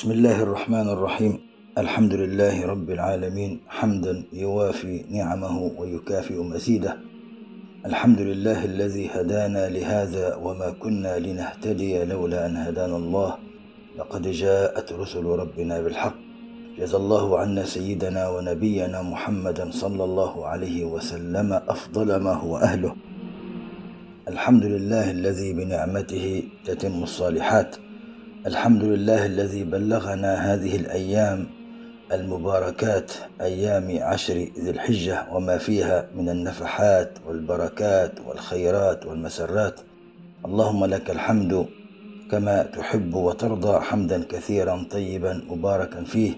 بسم الله الرحمن الرحيم. الحمد لله رب العالمين. حمدا يوافي نعمه ويكافئ مزيده. الحمد لله الذي هدانا لهذا وما كنا لنهتدي لولا أن هدانا الله. لقد جاءت رسل ربنا بالحق. جزى الله عنا سيدنا ونبينا محمدا صلى الله عليه وسلم أفضل ما هو أهله. الحمد لله الذي بنعمته تتم الصالحات. الحمد لله الذي بلغنا هذه الأيام المباركات أيام عشر ذي الحجة وما فيها من النفحات والبركات والخيرات والمسرات. اللهم لك الحمد كما تحب وترضى حمدا كثيرا طيبا مباركا فيه.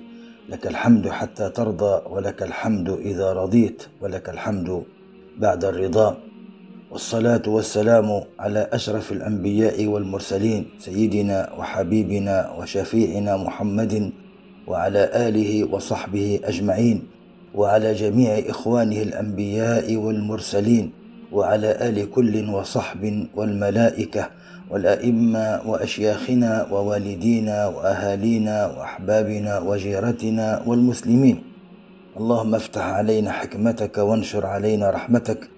لك الحمد حتى ترضى ولك الحمد إذا رضيت ولك الحمد بعد الرضا. والصلاة والسلام على أشرف الأنبياء والمرسلين سيدنا وحبيبنا وشفيعنا محمد وعلى آله وصحبه أجمعين وعلى جميع إخوانه الأنبياء والمرسلين وعلى آل كل وصحب والملائكة والأئمة وأشياخنا ووالدينا وأهالينا وأحبابنا وجيرتنا والمسلمين. اللهم افتح علينا حكمتك وانشر علينا رحمتك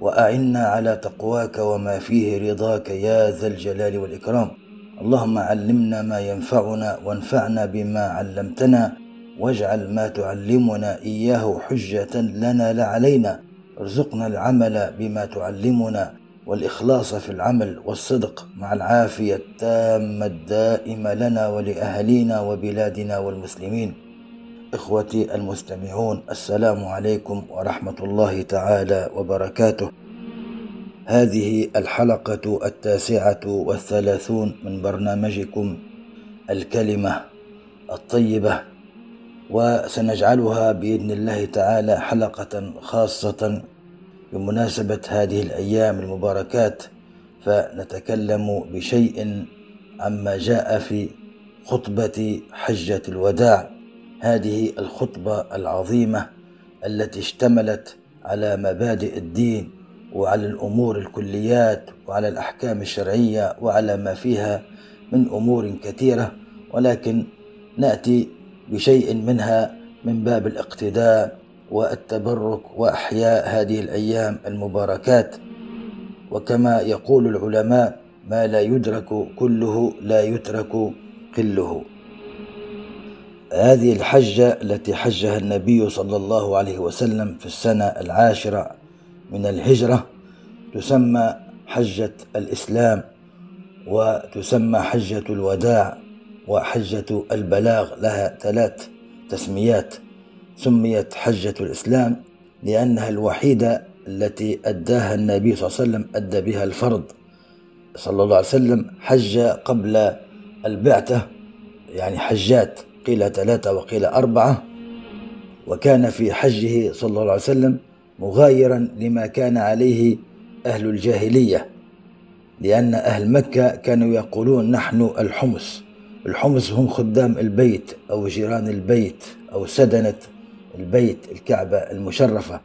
وأعنا على تقواك وما فيه رضاك يا ذا الجلال والإكرام. اللهم علمنا ما ينفعنا وانفعنا بما علمتنا واجعل ما تعلمنا إياه حجة لنا لا علينا. ارزقنا العمل بما تعلمنا والإخلاص في العمل والصدق مع العافية التامة الدائمة لنا ولاهالينا وبلادنا والمسلمين. إخوتي المستمعون السلام عليكم ورحمة الله تعالى وبركاته. هذه الحلقة التاسعة والثلاثون من برنامجكم الكلمة الطيبة وسنجعلها بإذن الله تعالى حلقة خاصة بمناسبة هذه الأيام المباركات فنتكلم بشيء عما جاء في خطبة حجة الوداع. هذه الخطبة العظيمة التي اشتملت على مبادئ الدين وعلى الأمور الكليات وعلى الأحكام الشرعية وعلى ما فيها من أمور كثيرة ولكن نأتي بشيء منها من باب الاقتداء والتبرك وأحياء هذه الأيام المباركات. وكما يقول العلماء ما لا يدرك كله لا يترك قله. هذه الحجة التي حجها النبي صلى الله عليه وسلم في السنة العاشرة من الهجرة تسمى حجة الإسلام وتسمى حجة الوداع وحجة البلاغ لها ثلاث تسميات. سميت حجة الإسلام لأنها الوحيدة التي أداها النبي صلى الله عليه وسلم أدى بها الفرض صلى الله عليه وسلم حج قبل البعثة يعني حجات. قيل ثلاثة وقيل أربعة وكان في حجه صلى الله عليه وسلم مغايرا لما كان عليه أهل الجاهلية لأن أهل مكة كانوا يقولون نحن الحمص الحمص هم خدام البيت أو جيران البيت أو سدنة البيت الكعبة المشرفة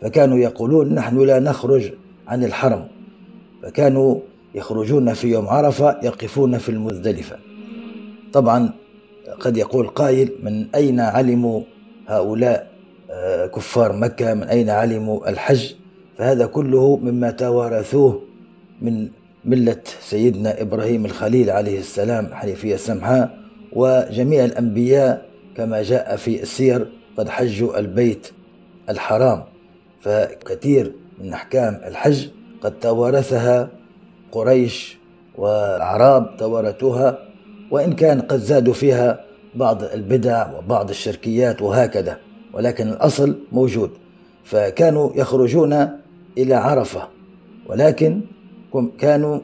فكانوا يقولون نحن لا نخرج عن الحرم فكانوا يخرجون في يوم عرفة يقفون في المزدلفة. طبعا قد يقول قائل من أين علموا هؤلاء آه، كفار مكة؟ من أين علموا الحج؟ فهذا كله مما توارثوه من ملة سيدنا إبراهيم الخليل عليه السلام حنيفية سمحاء وجميع الأنبياء كما جاء في السير قد حجوا البيت الحرام. فكثير من أحكام الحج قد توارثها قريش والأعراب توارثوها وإن كان قد زادوا فيها بعض البدع وبعض الشركيات وهكذا ولكن الأصل موجود. فكانوا يخرجون إلى عرفة ولكن كانوا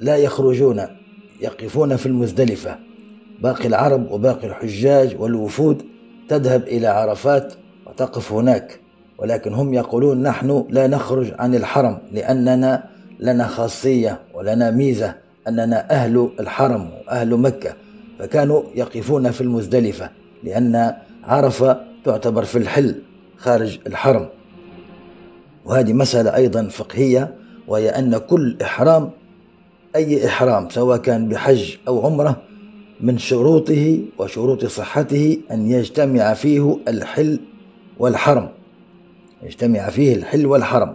لا يخرجون يقفون في المزدلفة. باقي العرب وباقي الحجاج والوفود تذهب إلى عرفات وتقف هناك ولكن هم يقولون نحن لا نخرج عن الحرم لأننا لنا خاصية ولنا ميزة. أننا أهل الحرم وأهل مكة فكانوا يقفون في المزدلفة لأن عرفة تعتبر في الحل خارج الحرم. وهذه مسألة أيضا فقهية وهي أن كل إحرام أي إحرام سواء كان بحج أو عمرة من شروطه وشروط صحته أن يجتمع فيه الحل والحرم. يجتمع فيه الحل والحرم.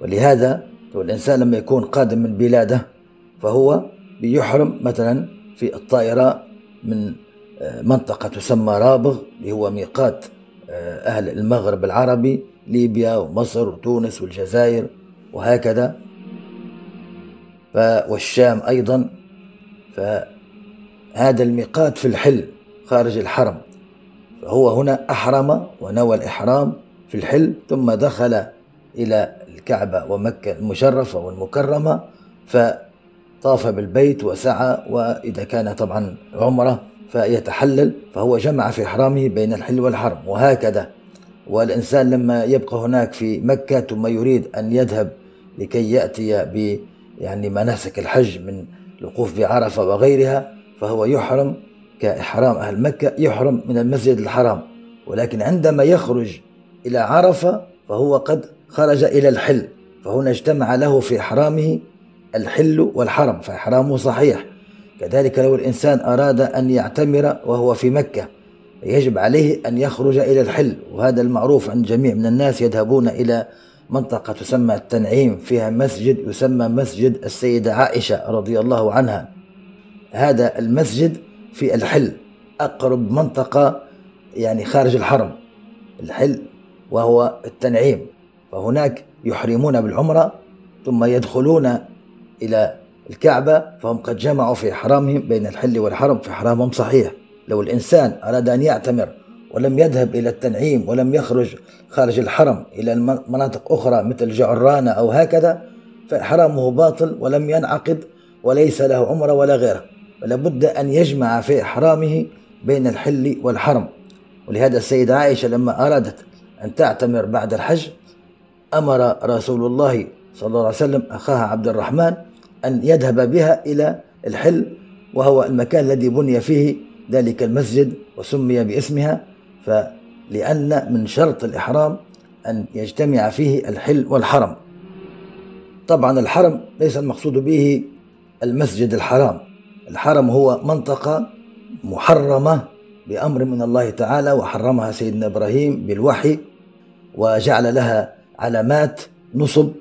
ولهذا الإنسان لما يكون قادم من بلاده فهو بيحرم مثلا في الطائرة من آه، منطقة تسمى رابغ اللي هو ميقات آه، أهل المغرب العربي ليبيا ومصر وتونس والجزائر وهكذا. والشام أيضا. فهذا الميقات في الحل خارج الحرم. فهو هنا أحرم ونوى الإحرام في الحل ثم دخل إلى الكعبة ومكة المشرفة والمكرمة فطاف بالبيت وسعى وإذا كان طبعا عمرة فيتحلل فهو جمع في إحرامه بين الحل والحرم وهكذا. والإنسان لما يبقى هناك في مكة ثم يريد أن يذهب لكي يأتي ب يعني مناسك الحج من الوقوف بعرفة وغيرها فهو يحرم كإحرام أهل مكة يحرم من المسجد الحرام. ولكن عندما يخرج إلى عرفة فهو قد خرج إلى الحل فهنا اجتمع له في إحرامه الحل والحرم فإحرامه صحيح. كذلك لو الإنسان أراد أن يعتمر وهو في مكة يجب عليه أن يخرج إلى الحل. وهذا المعروف عند جميع من الناس يذهبون إلى منطقة تسمى التنعيم فيها مسجد يسمى مسجد السيدة عائشة رضي الله عنها. هذا المسجد في الحل أقرب منطقة يعني خارج الحرم الحل وهو التنعيم. فهناك يحرمون بالعمرة ثم يدخلون إلى الكعبة فهم قد جمعوا في إحرامهم بين الحل والحرم في إحرامهم صحيح. لو الإنسان أراد أن يعتمر ولم يذهب إلى التنعيم ولم يخرج خارج الحرم إلى مناطق أخرى مثل جعرانة أو هكذا فإحرامه باطل ولم ينعقد وليس له عمرة ولا غيره. فلا بد أن يجمع في إحرامه بين الحل والحرم. ولهذا السيدة عائشة لما أرادت أن تعتمر بعد الحج أمر رسول الله صلى الله عليه وسلم أخاها عبد الرحمن أن يذهب بها إلى الحل وهو المكان الذي بني فيه ذلك المسجد وسمي باسمها. فلأن من شرط الإحرام أن يجتمع فيه الحل والحرم. طبعا الحرم ليس المقصود به المسجد الحرام. الحرم هو منطقة محرمة بأمر من الله تعالى وحرمها سيدنا إبراهيم بالوحي وجعل لها علامات نصب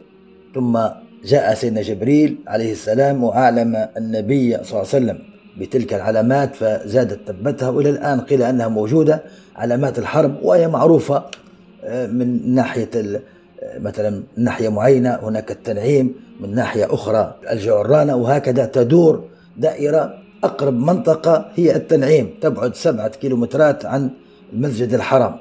ثم جاء سيدنا جبريل عليه السلام وأعلم النبي صلى الله عليه وسلم بتلك العلامات فزادت تبتها وإلى الآن قيل أنها موجودة علامات الحرب وهي معروفة آه، من ناحية آه، مثلا ناحية معينة هناك التنعيم من ناحية أخرى الجعرانة وهكذا تدور دائرة أقرب منطقة هي التنعيم تبعد سبعة كيلومترات عن المسجد الحرام.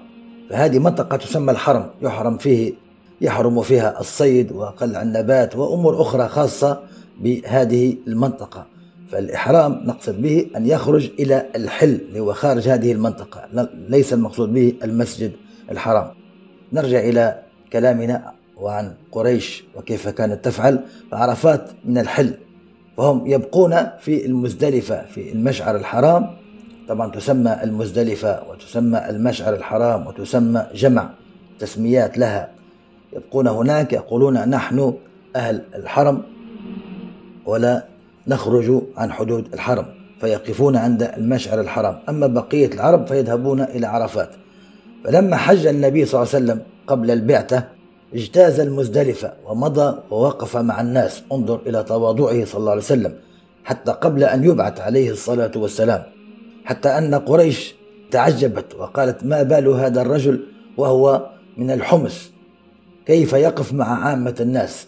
فهذه منطقة تسمى الحرم يحرم فيه يحرم فيها الصيد وقلع النبات وأمور أخرى خاصة بهذه المنطقة. فالإحرام نقصد به أن يخرج إلى الحل اللي هو خارج هذه المنطقة. ليس المقصود به المسجد الحرام. نرجع إلى كلامنا وعن قريش وكيف كانت تفعل. فعرفات من الحل. فهم يبقون في المزدلفة في المشعر الحرام. طبعا تسمى المزدلفة وتسمى المشعر الحرام وتسمى جمع تسميات لها. يبقون هناك يقولون نحن أهل الحرم ولا نخرج عن حدود الحرم فيقفون عند المشعر الحرام. أما بقية العرب فيذهبون إلى عرفات. فلما حج النبي صلى الله عليه وسلم قبل البعثة اجتاز المزدلفة ومضى ووقف مع الناس. انظر إلى تواضعه صلى الله عليه وسلم حتى قبل أن يبعث عليه الصلاة والسلام. حتى أن قريش تعجبت وقالت ما بال هذا الرجل وهو من الحمص؟ كيف يقف مع عامة الناس؟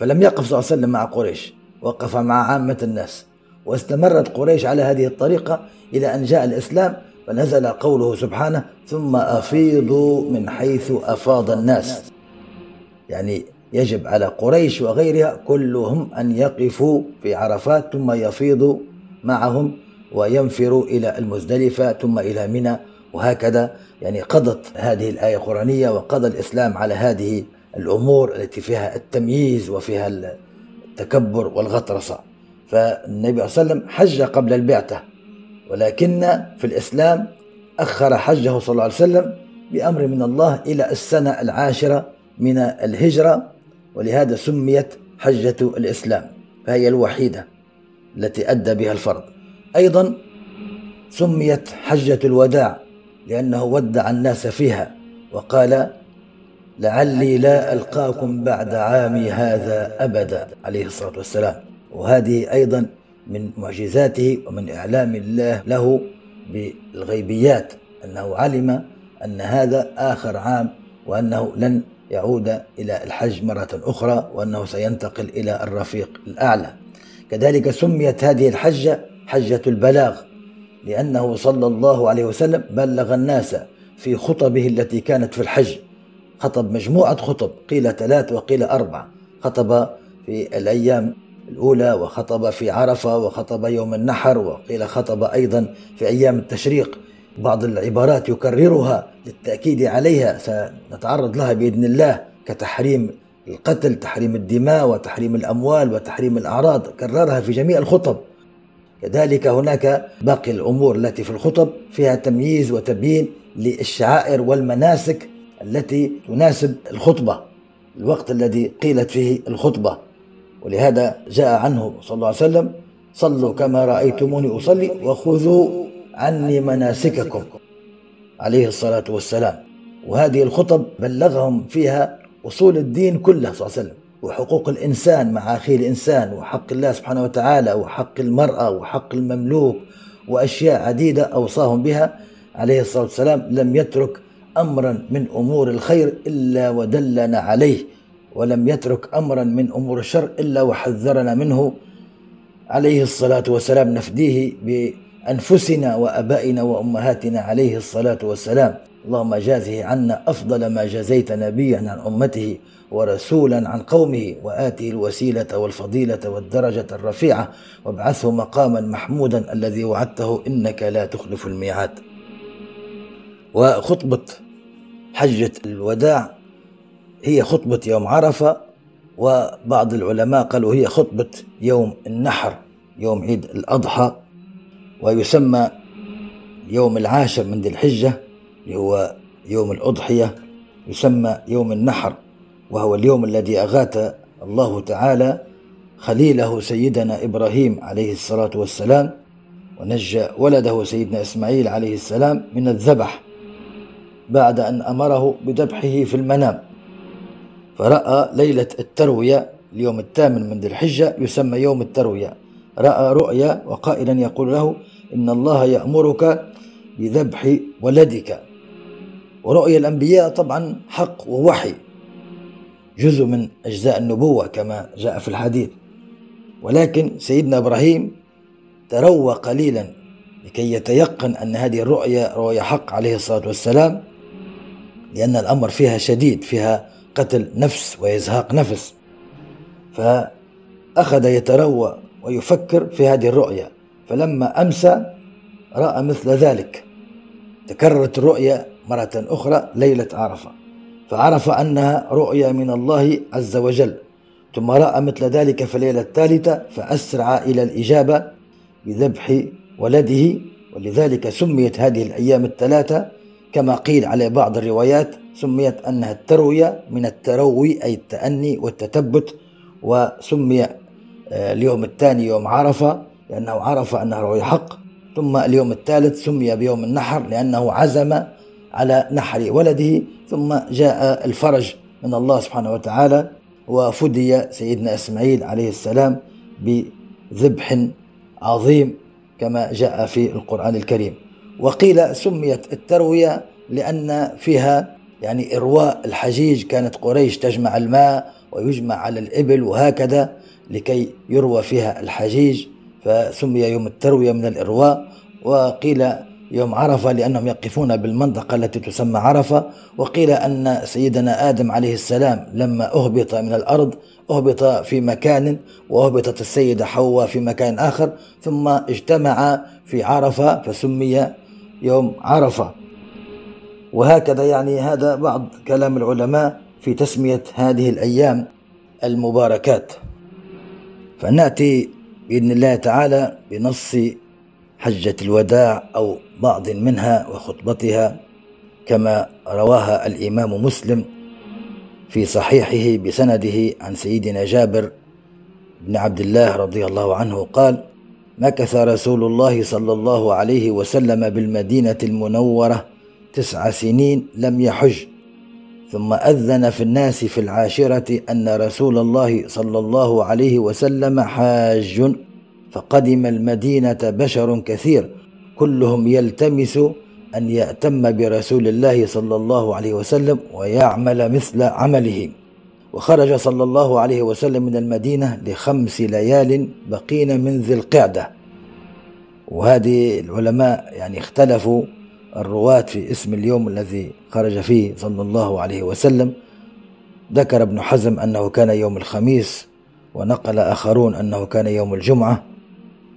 فلم يقف صلى الله عليه وسلم مع قريش وقف مع عامة الناس. واستمرت قريش على هذه الطريقة إلى أن جاء الإسلام فنزل قوله سبحانه ثم أفيضوا من حيث أفاض الناس. يعني يجب على قريش وغيرها كلهم أن يقفوا في عرفات ثم يفيضوا معهم وينفروا إلى المزدلفة ثم إلى منى وهكذا يعني قضت هذه الآية القرآنية وقضى الإسلام على هذه الأمور التي فيها التمييز وفيها التكبر والغطرسة. فالنبي صلى الله عليه وسلم حج قبل البعثة ولكن في الإسلام أخر حجه صلى الله عليه وسلم بأمر من الله إلى السنة العاشرة من الهجرة ولهذا سميت حجة الإسلام. فهي الوحيدة التي أدى بها الفرض. أيضا سميت حجة الوداع لأنه ودع الناس فيها وقال لعلي لا ألقاكم بعد عامي هذا أبدا عليه الصلاة والسلام. وهذه أيضا من معجزاته ومن إعلام الله له بالغيبيات أنه علم أن هذا آخر عام وأنه لن يعود إلى الحج مرة أخرى وأنه سينتقل إلى الرفيق الأعلى. كذلك سميت هذه الحجة حجة البلاغ لأنه صلى الله عليه وسلم بلغ الناس في خطبه التي كانت في الحج. خطب مجموعة خطب قيل ثلاث وقيل أربع. خطب في الأيام الأولى وخطب في عرفة وخطب يوم النحر وقيل خطب أيضا في أيام التشريق. بعض العبارات يكررها للتأكيد عليها سنتعرض لها بإذن الله كتحريم القتل تحريم الدماء وتحريم الأموال وتحريم الأعراض. كررها في جميع الخطب. كذلك هناك باقي الأمور التي في الخطب فيها تمييز وتبيين للشعائر والمناسك التي تناسب الخطبة الوقت الذي قيلت فيه الخطبة. ولهذا جاء عنه صلى الله عليه وسلم صلوا كما رأيتموني أصلي وخذوا عني مناسككم. عليه الصلاة والسلام. وهذه الخطب بلغهم فيها أصول الدين كله صلى الله عليه وسلم. وحقوق الإنسان مع أخيه الإنسان وحق الله سبحانه وتعالى وحق المرأة وحق المملوك وأشياء عديدة أوصاهم بها. عليه الصلاة والسلام لم يترك أمرا من أمور الخير إلا ودلنا عليه ولم يترك أمرا من أمور الشر إلا وحذرنا منه. عليه الصلاة والسلام نفديه بأنفسنا وأبائنا وأمهاتنا. عليه الصلاة والسلام اللهم جازه عنا أفضل ما جزيت نبيا عن أمته. ورسولا عن قومه وآته الوسيلة والفضيلة والدرجة الرفيعة وابعثه مقاما محمودا الذي وعدته إنك لا تخلف الميعاد. وخطبة حجة الوداع هي خطبة يوم عرفة وبعض العلماء قالوا هي خطبة يوم النحر يوم عيد الأضحى ويسمى يوم العاشر من ذي الحجة اللي هو يوم الأضحية يسمى يوم النحر. وهو اليوم الذي أغاث الله تعالى خليله سيدنا إبراهيم عليه الصلاة والسلام ونجى ولده سيدنا إسماعيل عليه السلام من الذبح بعد أن أمره بذبحه في المنام. فرأى ليلة التروية اليوم الثامن من ذي الحجة يسمى يوم التروية. رأى رؤيا وقائلا يقول له إن الله يأمرك بذبح ولدك. ورؤيا الأنبياء طبعا حق ووحي. جزء من أجزاء النبوة كما جاء في الحديث. ولكن سيدنا إبراهيم تروى قليلا لكي يتيقن أن هذه الرؤيا رؤيا حق عليه الصلاة والسلام لأن الأمر فيها شديد فيها قتل نفس وإزهاق نفس. فأخذ يتروى ويفكر في هذه الرؤيا فلما أمسى رأى مثل ذلك. تكررت الرؤيا مرة أخرى ليلة عرفة. فعرف أنها رؤيا من الله عز وجل ثم رأى مثل ذلك في الليلة الثالثة فأسرع إلى الإجابة بذبح ولده ولذلك سميت هذه الأيام الثلاثة كما قيل على بعض الروايات سميت أنها التروية من التروي أي التأني والتثبت وسمي آه، اليوم الثاني يوم عرفة لأنه عرف أنه رؤيا حق ثم اليوم الثالث سمي بيوم النحر لأنه عزم على نحر ولده ثم جاء الفرج من الله سبحانه وتعالى وفدي سيدنا إسماعيل عليه السلام بذبح عظيم كما جاء في القرآن الكريم. وقيل سميت التروية لأن فيها يعني إرواء الحجيج كانت قريش تجمع الماء ويجمع على الإبل وهكذا لكي يروى فيها الحجيج فسمي يوم التروية من الإرواء. وقيل يوم عرفة لأنهم يقفون بالمنطقة التي تسمى عرفة. وقيل أن سيدنا آدم عليه السلام لما أهبط من الأرض أهبط في مكان وأهبطت السيدة حواء في مكان آخر ثم اجتمع في عرفة فسمي يوم عرفة. وهكذا يعني هذا بعض كلام العلماء في تسمية هذه الأيام المباركات. فنأتي بإذن الله تعالى بنص حجة الوداع أو بعض منها وخطبتها كما رواها الإمام مسلم في صحيحه بسنده عن سيدنا جابر بن عبد الله رضي الله عنه قال مكث رسول الله صلى الله عليه وسلم بالمدينة المنورة تسع سنين لم يحج ثم أذن في الناس في العاشرة أن رسول الله صلى الله عليه وسلم حاج. فقدم المدينة بشر كثير كلهم يلتمس أن يأتم برسول الله صلى الله عليه وسلم ويعمل مثل عمله وخرج صلى الله عليه وسلم من المدينة لخمس ليال بقين من ذي القعدة. وهذه العلماء يعني اختلفوا الرواة في اسم اليوم الذي خرج فيه صلى الله عليه وسلم. ذكر ابن حزم أنه كان يوم الخميس ونقل آخرون أنه كان يوم الجمعة.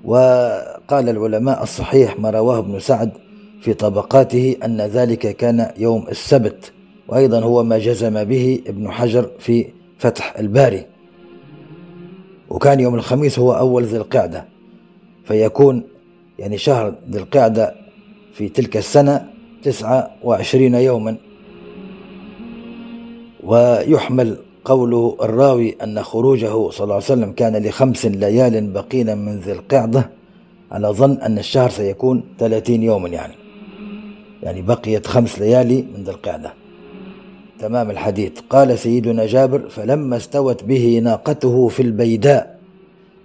وقال العلماء الصحيح ما رواه ابن سعد في طبقاته أن ذلك كان يوم السبت وأيضا هو ما جزم به ابن حجر في فتح الباري. وكان يوم الخميس هو أول ذي القعدة فيكون يعني شهر ذي القعدة في تلك السنة تسعة وعشرين يوما. ويحمل قوله الراوي أن خروجه صلى الله عليه وسلم كان لخمس ليال بقين من ذي القعدة على ظن أن الشهر سيكون ثلاثين يوما يعني. يعني بقيت خمس ليالي من ذي القعدة. تمام الحديث. قال سيدنا جابر فلما استوت به ناقته في البيداء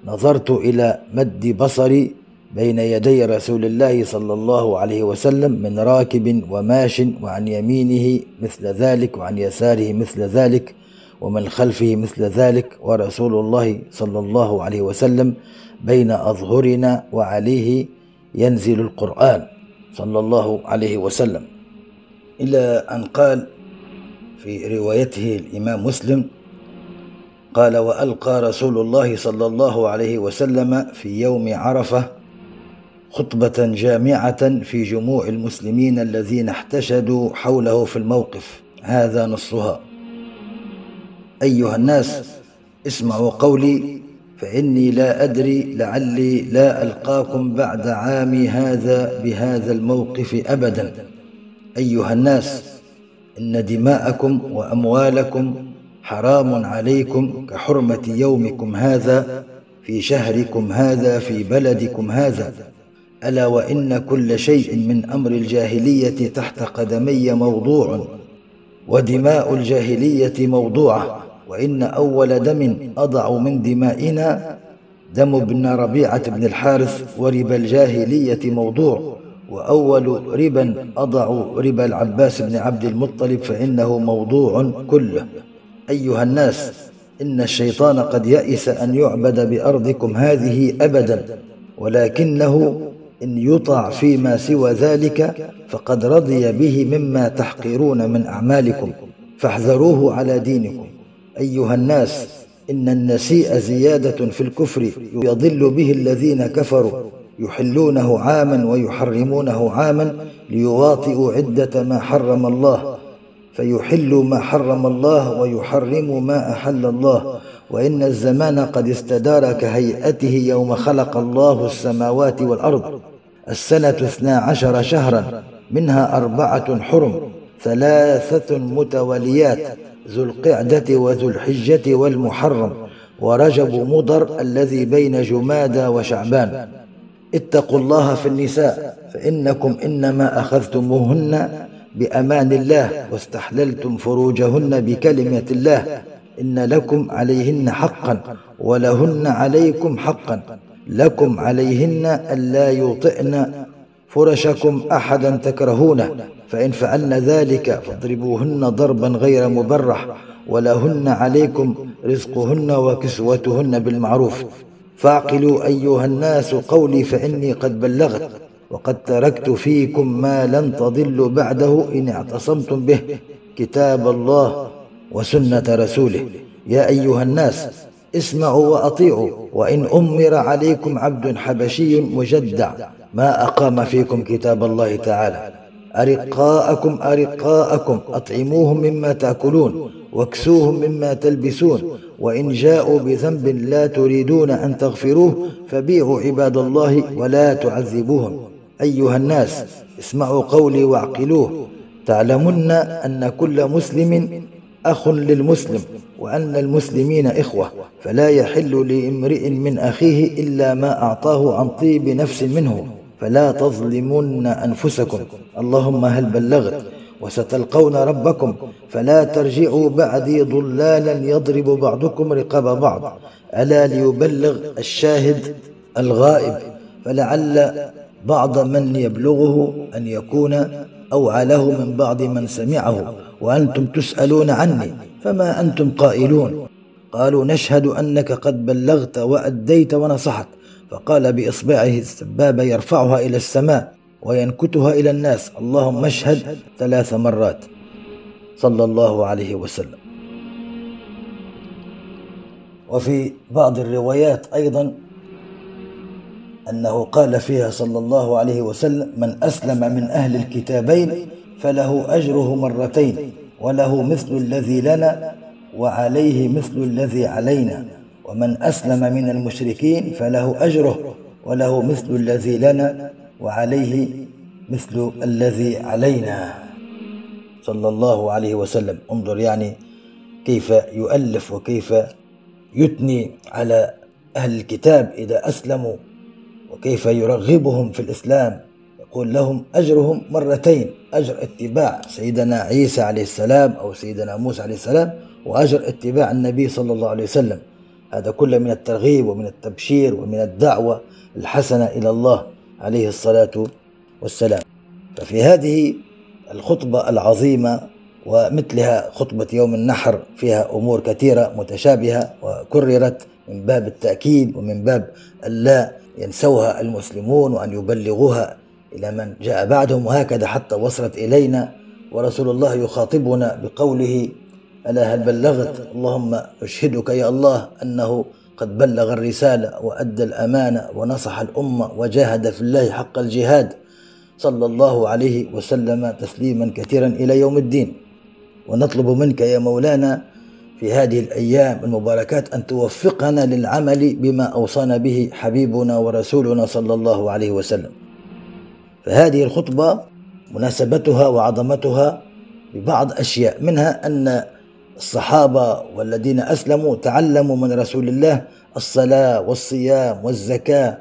نظرت إلى مد بصري بين يدي رسول الله صلى الله عليه وسلم من راكب وماش وعن يمينه مثل ذلك وعن يساره مثل ذلك ومن خلفه مثل ذلك ورسول الله صلى الله عليه وسلم بين أظهرنا وعليه ينزل القرآن صلى الله عليه وسلم. إلى أن قال في روايته الإمام مسلم قال وألقى رسول الله صلى الله عليه وسلم في يوم عرفة خطبة جامعة في جموع المسلمين الذين احتشدوا حوله في الموقف. هذا نصها. أيها الناس اسمعوا قولي فإني لا أدري لعلي لا ألقاكم بعد عامي هذا بهذا الموقف أبدا. أيها الناس إن دماءكم وأموالكم حرام عليكم كحرمة يومكم هذا في شهركم هذا في بلدكم هذا. ألا وإن كل شيء من أمر الجاهلية تحت قدمي موضوع ودماء الجاهلية موضوعة. وإن أول دم أضع من دمائنا دم ابن ربيعة بن الحارث وربا الجاهلية موضوع وأول ربا أضع ربا العباس بن عبد المطلب فإنه موضوع كله. أيها الناس إن الشيطان قد يئس أن يعبد بأرضكم هذه أبدا ولكنه إن يطع فيما سوى ذلك فقد رضي به مما تحقرون من أعمالكم فاحذروه على دينكم. أيها الناس إن النسيء زيادة في الكفر يضل به الذين كفروا يحلونه عاما ويحرمونه عاما ليواطئوا عدة ما حرم الله فيحلوا ما حرم الله ويحرموا ما أحل الله وإن الزمان قد استدار كهيئته يوم خلق الله السماوات والأرض السنة اثنا عشر شهرا منها أربعة حرم. ثلاثة متوليات ذو القعدة وذو الحجة والمحرم ورجب مضر الذي بين جمادى وشعبان. اتقوا الله في النساء فإنكم إنما أخذتموهن بأمان الله واستحللتم فروجهن بكلمة الله. إن لكم عليهن حقا ولهن عليكم حقا. لكم عليهن ألا يطئن فرشكم أحدا تكرهونه فإن فعلن ذلك فاضربوهن ضربا غير مبرح ولهن عليكم رزقهن وكسوتهن بالمعروف. فاعقلوا أيها الناس قولي فإني قد بلغت وقد تركت فيكم ما لن تضلوا بعده إن اعتصمتم به كتاب الله وسنة رسوله. يا أيها الناس اسمعوا وأطيعوا وإن أمر عليكم عبد حبشي مجدع. ما أقام فيكم كتاب الله تعالى. أرقاءكم أرقاءكم أطعموهم مما تأكلون واكسوهم مما تلبسون وإن جاءوا بذنب لا تريدون أن تغفروه فبيعوا عباد الله ولا تعذبوهم. أيها الناس اسمعوا قولي واعقلوه. تعلمن أن كل مسلم أخ للمسلم وأن المسلمين إخوة. فلا يحل لامرئ من أخيه إلا ما أعطاه عن طيب نفس منه. فلا تظلمن أنفسكم. اللهم هل بلغت وستلقون ربكم فلا ترجعوا بعدي ضلالا يضرب بعضكم رقاب بعض. ألا ليبلغ الشاهد الغائب فلعل بعض من يبلغه أن يكون أوعله من بعض من سمعه. وأنتم تسألون عني فما أنتم قائلون؟ قالوا نشهد أنك قد بلغت وأديت ونصحت. فقال بإصبعه السبابة يرفعها إلى السماء وينكتها إلى الناس. اللهم اشهد ثلاث مرات. صلى الله عليه وسلم. وفي بعض الروايات أيضا أنه قال فيها صلى الله عليه وسلم من أسلم من أهل الكتابين فله أجره مرتين وله مثل الذي لنا وعليه مثل الذي علينا. ومن أسلم من المشركين فله أجره وله مثل الذي لنا وعليه مثل الذي علينا. صلى الله عليه وسلم. انظر يعني كيف يؤلف وكيف يثني على أهل الكتاب إذا أسلموا وكيف يرغبهم في الإسلام. يقول لهم أجرهم مرتين أجر اتباع سيدنا عيسى عليه السلام أو سيدنا موسى عليه السلام وأجر اتباع النبي صلى الله عليه وسلم. هذا كله من الترغيب ومن التبشير ومن الدعوة الحسنة إلى الله عليه الصلاة والسلام. ففي هذه الخطبة العظيمة ومثلها خطبة يوم النحر فيها أمور كثيرة متشابهة وكررت من باب التأكيد ومن باب ألا ينسوها المسلمون وأن يبلغوها إلى من جاء بعدهم. وهكذا حتى وصلت إلينا ورسول الله يخاطبنا بقوله ألا هل بلغت؟ اللهم أشهدك يا الله أنه قد بلغ الرسالة وأدى الأمانة ونصح الأمة وجاهد في الله حق الجهاد. صلى الله عليه وسلم تسليما كثيرا إلى يوم الدين. ونطلب منك يا مولانا في هذه الأيام المباركات أن توفقنا للعمل بما أوصانا به حبيبنا ورسولنا صلى الله عليه وسلم. فهذه الخطبة مناسبتها وعظمتها ببعض أشياء منها أن الصحابة والذين أسلموا تعلموا من رسول الله الصلاة والصيام والزكاة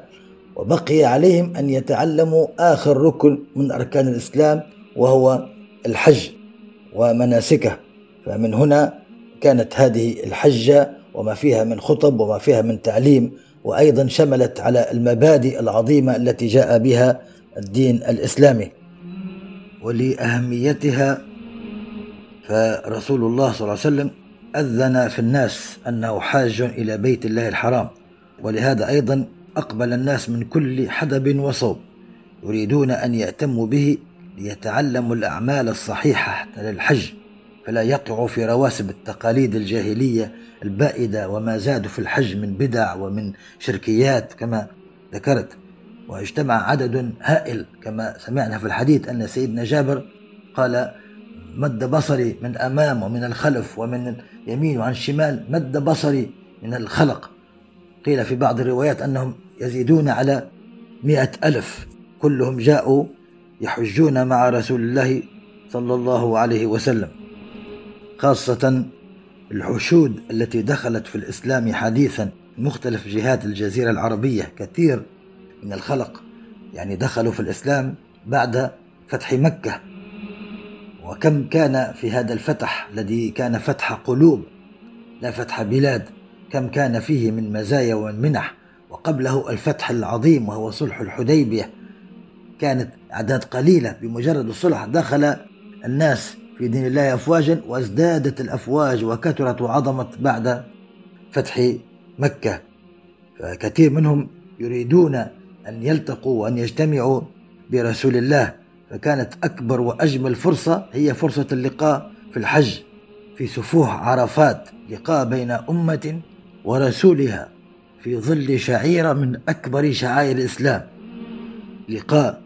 وبقي عليهم أن يتعلموا آخر ركن من أركان الإسلام وهو الحج ومناسكه. فمن هنا كانت هذه الحجة وما فيها من خطب وما فيها من تعليم وأيضا شملت على المبادئ العظيمة التي جاء بها الدين الإسلامي. ولأهميتها فرسول الله صلى الله عليه وسلم أذن في الناس أنه حاج إلى بيت الله الحرام ولهذا أيضا أقبل الناس من كل حدب وصوب يريدون أن يأتموا به ليتعلموا الأعمال الصحيحة للحج فلا يقعوا في رواسب التقاليد الجاهلية البائدة وما زادوا في الحج من بدع ومن شركيات كما ذكرت. واجتمع عدد هائل كما سمعنا في الحديث أن سيدنا جابر قال مد بصري من أمام ومن الخلف ومن اليمين وعن الشمال مد بصري من الخلق. قيل في بعض الروايات أنهم يزيدون على مئة ألف. كلهم جاءوا يحجون مع رسول الله صلى الله عليه وسلم. خاصة الحشود التي دخلت في الإسلام حديثا مختلف جهات الجزيرة العربية كثير من الخلق يعني دخلوا في الإسلام بعد فتح مكة. وكم كان في هذا الفتح الذي كان فتح قلوب لا فتح بلاد كم كان فيه من مزايا ومنح وقبله الفتح العظيم وهو صلح الحديبية. كانت أعداد قليلة بمجرد الصلح دخل الناس في دين الله افواجا وازدادت الأفواج وكثرت وعظمت بعد فتح مكة. فكثير منهم يريدون أن يلتقوا وأن يجتمعوا برسول الله. فكانت أكبر وأجمل فرصة هي فرصة اللقاء في الحج في سفوح عرفات لقاء بين أمة ورسولها في ظل شعيرة من أكبر شعائر الإسلام. لقاء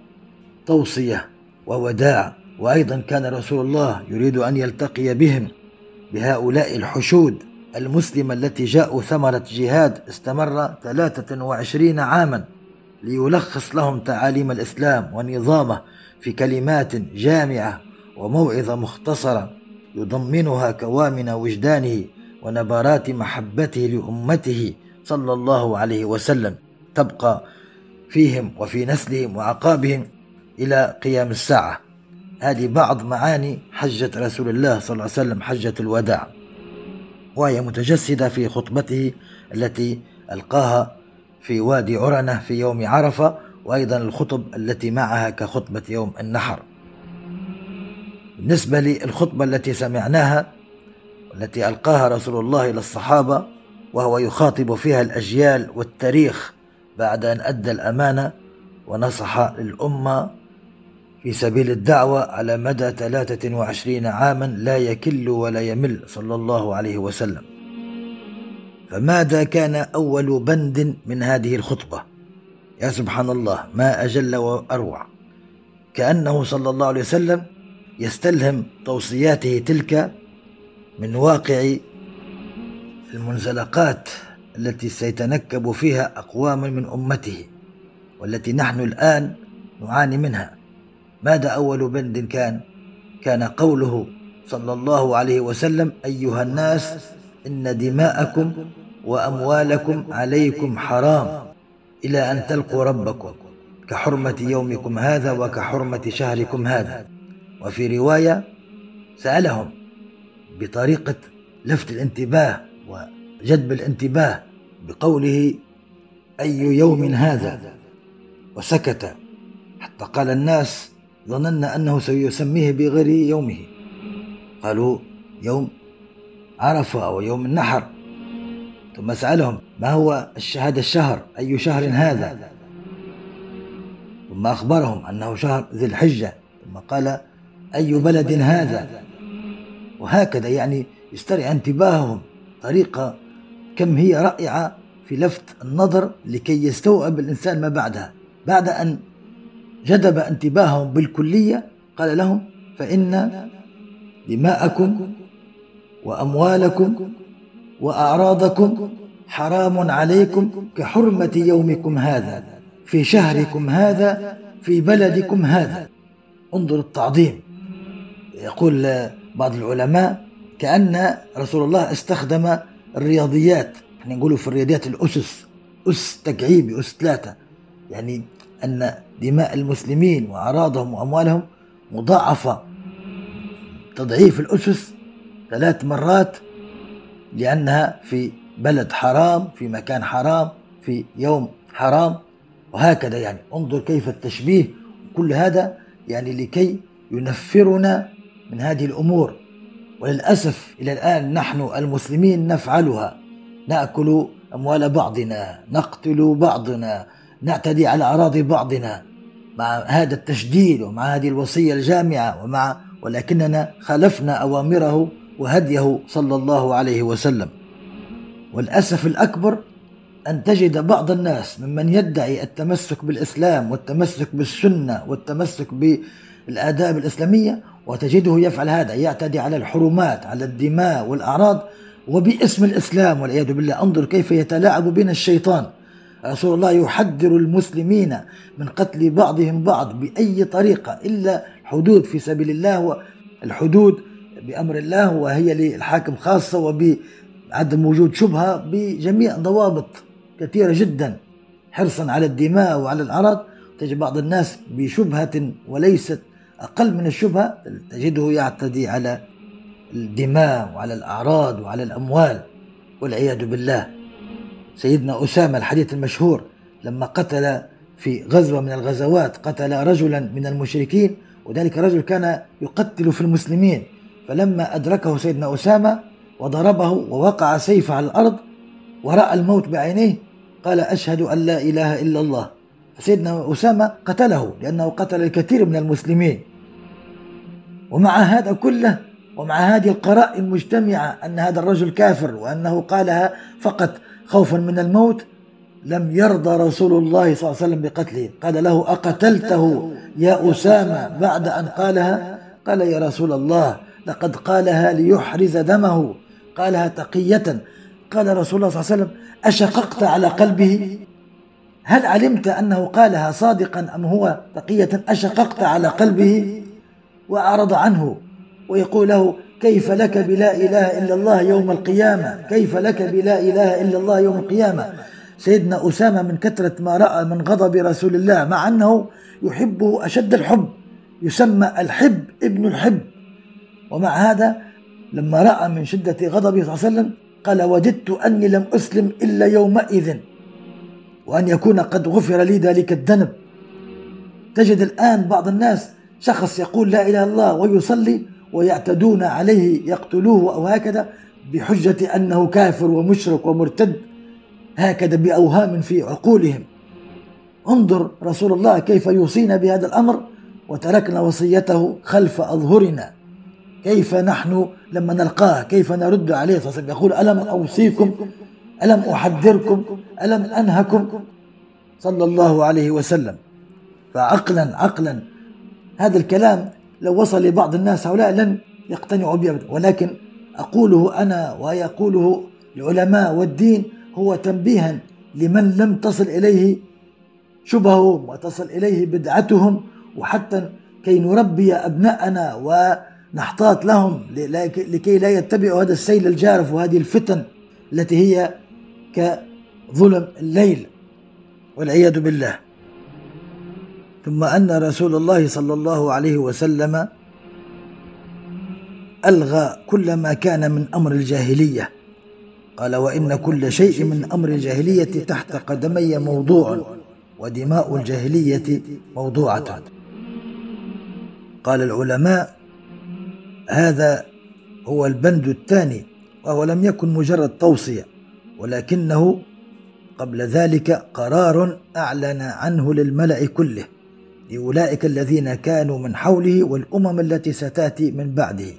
توصية ووداع وأيضا كان رسول الله يريد أن يلتقي بهم بهؤلاء الحشود المسلمة التي جاءوا ثمرة جهاد استمر 23 عاما ليلخص لهم تعاليم الإسلام ونظامه في كلمات جامعة وموعظة مختصرة يضمنها كوامن وجدانه ونبرات محبته لأمته صلى الله عليه وسلم. تبقى فيهم وفي نسلهم وعقابهم إلى قيام الساعة. هذه بعض معاني حجة رسول الله صلى الله عليه وسلم حجة الوداع. وهي متجسدة في خطبته التي ألقاها في وادي عرنة في يوم عرفة وأيضا الخطب التي معها كخطبة يوم النحر. بالنسبة للخطبة التي سمعناها التي ألقاها رسول الله إلى الصحابة وهو يخاطب فيها الأجيال والتاريخ بعد أن أدى الأمانة ونصح للأمة في سبيل الدعوة على مدى 23 عاما لا يكل ولا يمل صلى الله عليه وسلم. فماذا كان أول بند من هذه الخطبة؟ يا سبحان الله ما أجل وأروع. كأنه صلى الله عليه وسلم يستلهم توصياته تلك من واقع المنزلقات التي سيتنكب فيها أقوام من أمته والتي نحن الآن نعاني منها. ماذا أول بند كان؟ كان قوله صلى الله عليه وسلم أيها الناس إن دماءكم وأموالكم عليكم حرام. إلى أن تلقوا ربكم كحرمة يومكم هذا وكحرمة شهركم هذا. وفي رواية سألهم بطريقة لفت الانتباه وجذب الانتباه بقوله أي يوم هذا؟ وسكت حتى قال الناس ظننا أنه سيسميه بغير يومه. قالوا يوم عرفة أو يوم النحر. ثم سالهم ما هو هذا الشهر؟ أي شهر هذا؟ ثم أخبرهم أنه شهر ذي الحجة ثم قال أي بلد هذا؟ وهكذا يعني يسترعي انتباههم. طريقة كم هي رائعة في لفت النظر لكي يستوعب الإنسان ما بعدها. بعد أن جذب انتباههم بالكلية قال لهم فإن دماءكم وأموالكم وأعراضكم حرام عليكم كحرمة يومكم هذا في شهركم هذا في بلدكم هذا. انظر التعظيم. يقول بعض العلماء كأن رسول الله استخدم الرياضيات. إحنا نقولوا في الرياضيات الأسس أس تكعيبي أس ثلاثة. يعني أن دماء المسلمين وأعراضهم وأموالهم مضاعفة. تضعيف الأسس ثلاث مرات لأنها في بلد حرام في مكان حرام في يوم حرام وهكذا يعني. انظر كيف التشبيه. كل هذا يعني لكي ينفرنا من هذه الأمور. وللأسف إلى الآن نحن المسلمين نفعلها. نأكل أموال بعضنا نقتل بعضنا نعتدي على أراضي بعضنا. مع هذا التشديد ومع هذه الوصية الجامعة ومع ولكننا خالفنا أوامره وهديه صلى الله عليه وسلم. والأسف الأكبر أن تجد بعض الناس ممن يدعي التمسك بالإسلام والتمسك بالسنة والتمسك بالآداب الإسلامية وتجده يفعل هذا يعتدي على الحرمات على الدماء والأعراض وباسم الإسلام والعياذ بالله. انظر كيف يتلاعب بنا الشيطان. رسول الله يحذر المسلمين من قتل بعضهم بعض بأي طريقة إلا الحدود في سبيل الله والحدود بأمر الله وهي للحاكم خاصة وبعدم وجود شبهة بجميع ضوابط كثيرة جدا حرصا على الدماء وعلى الأعراض تجد بعض الناس بشبهة وليست أقل من الشبهة تجده يعتدي على الدماء وعلى الأعراض وعلى الأموال والعياذ بالله. سيدنا أسامة الحديث المشهور لما قتل في غزوة من الغزوات قتل رجلا من المشركين وذلك رجل كان يقتل في المسلمين. فلما أدركه سيدنا أسامة وضربه ووقع سيف على الأرض ورأى الموت بعينيه قال أشهد أن لا إله إلا الله. فسيدنا أسامة قتله لأنه قتل الكثير من المسلمين. ومع هذا كله ومع هذه القرائن المجتمعة أن هذا الرجل كافر وأنه قالها فقط خوفا من الموت لم يرضى رسول الله صلى الله عليه وسلم بقتله. قال له أقتلته يا أسامة بعد أن قالها؟ قال يا رسول الله. لقد قالها ليحرز دمه. قالها تقية. قال رسول الله صلى الله عليه وسلم أشققت على قلبه؟ هل علمت أنه قالها صادقا أم هو تقية؟ أشققت على قلبه وأعرض عنه ويقول له كيف لك بلا إله إلا الله يوم القيامة؟ كيف لك بلا إله إلا الله يوم القيامة؟ سيدنا أسامة من كثرة ما رأى من غضب رسول الله مع أنه يحبه أشد الحب يسمى الحب ابن الحب. ومع هذا لما رأى من شدة غضبه صلى الله عليه وسلم قال وددت أني لم أسلم إلا يومئذ وأن يكون قد غفر لي ذلك الذنب. تجد الآن بعض الناس شخص يقول لا إله إلا الله ويصلي ويعتدون عليه يقتلوه أو هكذا بحجة أنه كافر ومشرك ومرتد هكذا بأوهام في عقولهم. انظر رسول الله كيف يوصينا بهذا الأمر وتركنا وصيته خلف أظهرنا. كيف نحن لما نلقاه؟ كيف نرد عليه؟ صلى الله عليه وسلم يقول ألم أوصيكم؟ ألم أحذركم؟ ألم أنهكم؟ صلى الله عليه وسلم. فعقلا عقلا هذا الكلام لو وصل لبعض الناس هؤلاء لن يقتنعوا به ولكن أقوله أنا ويقوله العلماء والدين هو تنبيها لمن لم تصل إليه شبههم وتصل إليه بدعتهم وحتى كي نربي أبناءنا ونحتاط لهم لكي لا يتبعوا هذا السيل الجارف وهذه الفتن التي هي كظلم الليل والعياذ بالله. ثم أن رسول الله صلى الله عليه وسلم ألغى كل ما كان من أمر الجاهلية. قال وإن كل شيء من أمر الجاهلية تحت قدمي موضوع ودماء الجاهلية موضوعة. قال العلماء هذا هو البند الثاني وهو لم يكن مجرد توصية ولكنه قبل ذلك قرار أعلن عنه للملأ كله لأولئك الذين كانوا من حوله والأمم التي ستأتي من بعده.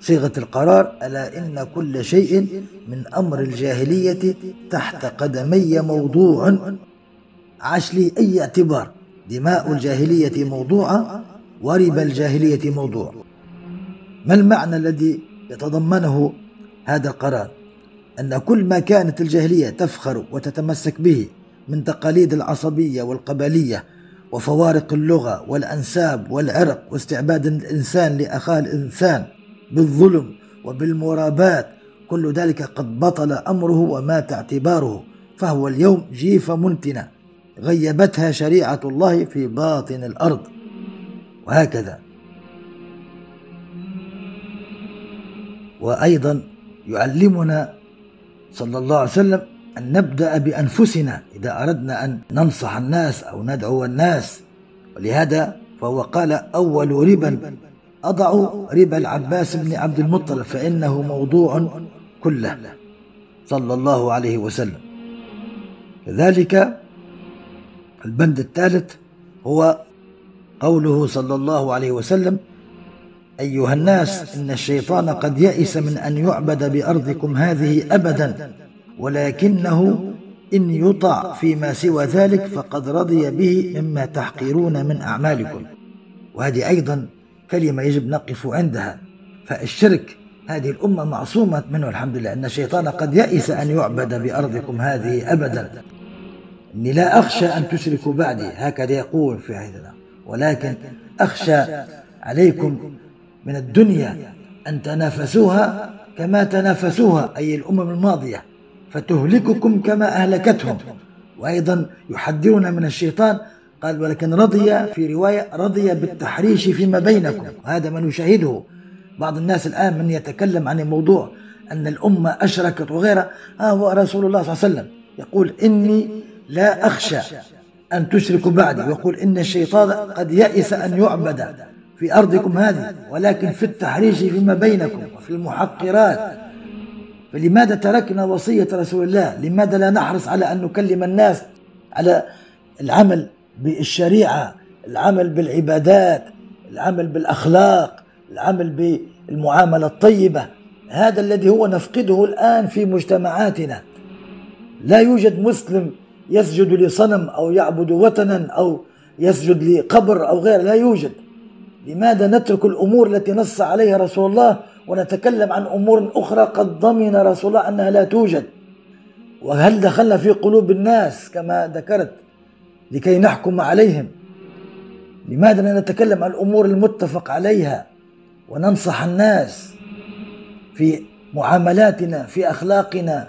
صيغة القرار ألا إن كل شيء من أمر الجاهلية تحت قدمي موضوع. عاش لي أي اعتبار؟ دماء الجاهلية موضوعة وربا الجاهلية موضوع. ما المعنى الذي يتضمنه هذا القرار؟ أن كل ما كانت الجاهلية تفخر وتتمسك به من تقاليد العصبية والقبلية وفوارق اللغة والأنساب والعرق واستعباد الإنسان لأخاه الإنسان بالظلم وبالمرابات كل ذلك قد بطل أمره ومات اعتباره فهو اليوم جيفة منتنة غيبتها شريعة الله في باطن الأرض. وهكذا. وأيضا يعلمنا صلى الله عليه وسلم أن نبدأ بأنفسنا إذا أردنا أن ننصح الناس أو ندعو الناس. ولهذا فهو قال أول ربا أضع ربا العباس بن عبد المطلب فإنه موضوع كله. صلى الله عليه وسلم. كذلك البند الثالث هو قوله صلى الله عليه وسلم أيها الناس إن الشيطان قد يئس من أن يعبد بأرضكم هذه أبدا ولكنه إن يطع فيما سوى ذلك فقد رضي به مما تحقرون من أعمالكم. وهذه أيضا كلمة يجب نقف عندها. فالشرك هذه الأمة معصومة منه الحمد لله أن الشيطان قد يئس أن يعبد بأرضكم هذه أبدا. إني لا أخشى أن تشركوا بعدي هكذا يقول في عيدنا ولكن أخشى عليكم من الدنيا أن تنافسوها كما تنافسوها أي الأمم الماضية. فتهلككم كما أهلكتهم. وأيضا يحذرنا من الشيطان. قال ولكن رضي في رواية رضي بالتحريش فيما بينكم. وهذا ما نشاهده بعض الناس الآن من يتكلم عن الموضوع أن الأمة أشركت وغيرها. ها هو رسول الله صلى الله عليه وسلم يقول إني لا أخشى أن تشركوا بعدي. ويقول إن الشيطان قد يئس أن يعبد. في أرضكم هذه ولكن في التحريش فيما بينكم وفي المحقرات. فلماذا تركنا وصية رسول الله؟ لماذا لا نحرص على أن نكلم الناس على العمل بالشريعة العمل بالعبادات العمل بالأخلاق العمل بالمعاملة الطيبة؟ هذا الذي هو نفقده الآن في مجتمعاتنا. لا يوجد مسلم يسجد لصنم أو يعبد وطنا أو يسجد لقبر أو غيره لا يوجد. لماذا نترك الأمور التي نص عليها رسول الله ونتكلم عن أمور أخرى قد ضمن رسول الله أنها لا توجد؟ وهل دخلنا في قلوب الناس كما ذكرت لكي نحكم عليهم؟ لماذا لا نتكلم عن الأمور المتفق عليها وننصح الناس في معاملاتنا في أخلاقنا؟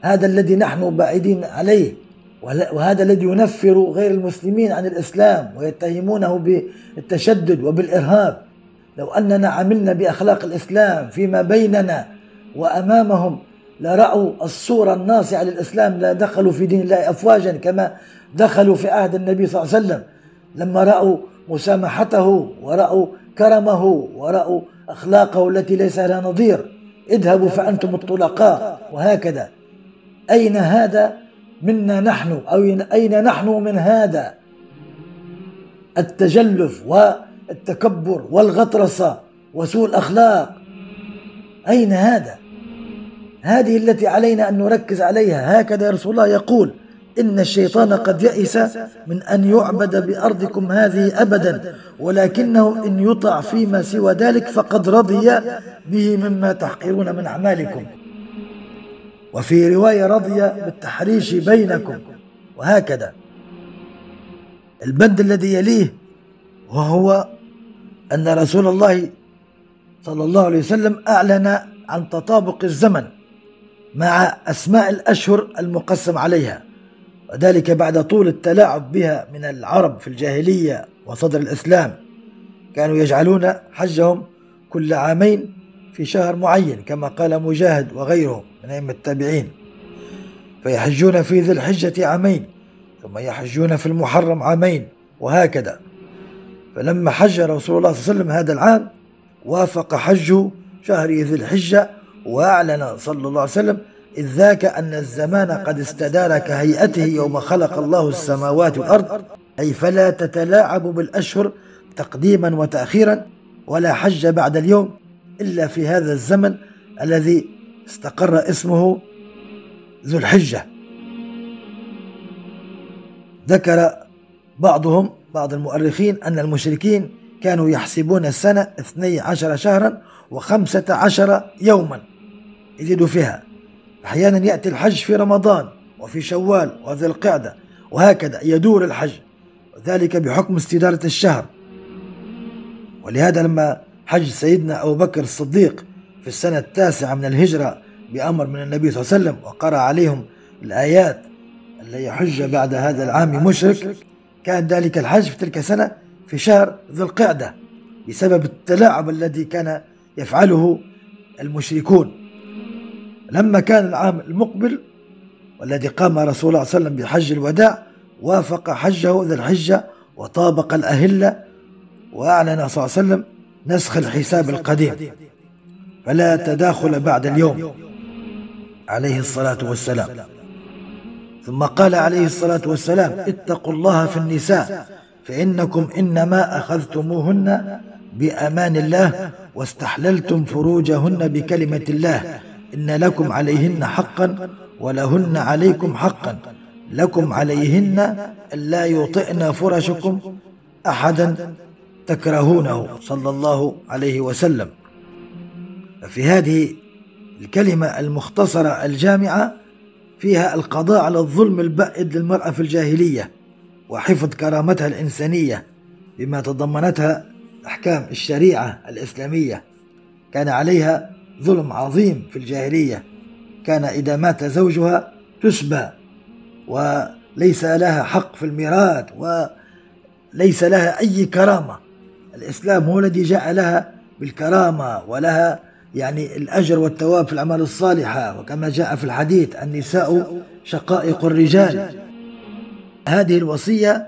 هذا الذي نحن بعيدين عليه. وهذا الذي ينفر غير المسلمين عن الإسلام ويتهمونه بالتشدد وبالإرهاب. لو أننا عملنا بأخلاق الإسلام فيما بيننا وأمامهم لرأوا الصورة الناصعة للإسلام لا دخلوا في دين الله أفواجا كما دخلوا في عهد النبي صلى الله عليه وسلم. لما رأوا مسامحته ورأوا كرمه ورأوا أخلاقه التي ليس لها نظير اذهبوا فأنتم الطلقاء. وهكذا. أين هذا؟ منا نحن أو أين نحن من هذا؟ التجلف والتكبر والغطرسة وسوء الأخلاق. أين هذا؟ هذه التي علينا أن نركز عليها. هكذا رسول الله يقول إن الشيطان قد يئس من أن يعبد بأرضكم هذه أبدا ولكنه إن يطع فيما سوى ذلك فقد رضي به مما تحقرون من أعمالكم. وفي رواية رضي بالتحريش بينكم وهكذا. البند الذي يليه وهو أن رسول الله صلى الله عليه وسلم أعلن عن تطابق الزمن مع أسماء الأشهر المقسم عليها وذلك بعد طول التلاعب بها من العرب في الجاهلية وصدر الإسلام. كانوا يجعلون حجهم كل عامين في شهر معين كما قال مجاهد وغيره من أئمة التابعين. فيحجون في ذي الحجة عامين ثم يحجون في المحرم عامين وهكذا. فلما حج رسول الله صلى الله عليه وسلم هذا العام وافق حج شهر ذي الحجة وأعلن صلى الله عليه وسلم إذ ذاك أن الزمان قد استدار كهيئته يوم خلق الله السماوات والأرض أي فلا تتلاعب بالأشهر تقديما وتأخيرا ولا حج بعد اليوم. إلا في هذا الزمن الذي استقر اسمه ذو الحجة ذكر بعضهم بعض المؤرخين أن المشركين كانوا يحسبون السنة 12 شهرا وخمسة عشر يوما يزيدوا فيها. أحيانا يأتي الحج في رمضان وفي شوال وذي القعدة وهكذا يدور الحج ذلك بحكم استدارة الشهر. ولهذا لما حج سيدنا أبو بكر الصديق في السنة التاسعة من الهجرة بأمر من النبي صلى الله عليه وسلم وقرأ عليهم الآيات اللي يحج بعد هذا العام مشرك. كان ذلك الحج في تلك السنة في شهر ذو القعدة بسبب التلاعب الذي كان يفعله المشركون. لما كان العام المقبل والذي قام رسول الله صلى الله عليه وسلم بحج الوداع وافق حجه ذا الحجة وطابق الأهلة وأعلن صلى الله عليه وسلم نسخ الحساب القديم. فلا تداخل بعد اليوم. عليه الصلاة والسلام. ثم قال عليه الصلاة والسلام اتقوا الله في النساء فإنكم إنما أخذتموهن بأمان الله واستحللتم فروجهن بكلمة الله. إن لكم عليهن حقا ولهن عليكم حقا. لكم عليهن ألا يطئن فرشكم أحدا تكرهونه صلى الله عليه وسلم. في هذه الكلمة المختصرة الجامعة فيها القضاء على الظلم البائد للمرأة في الجاهلية وحفظ كرامتها الإنسانية بما تضمنتها أحكام الشريعة الإسلامية. كان عليها ظلم عظيم في الجاهلية. كان إذا مات زوجها تسبى ليس لها حق في الميراث وليس لها أي كرامة. الإسلام هو الذي جاء لها بالكرامة ولها يعني الأجر والثواب في الأعمال الصالحة. وكما جاء في الحديث النساء شقائق الرجال. هذه الوصية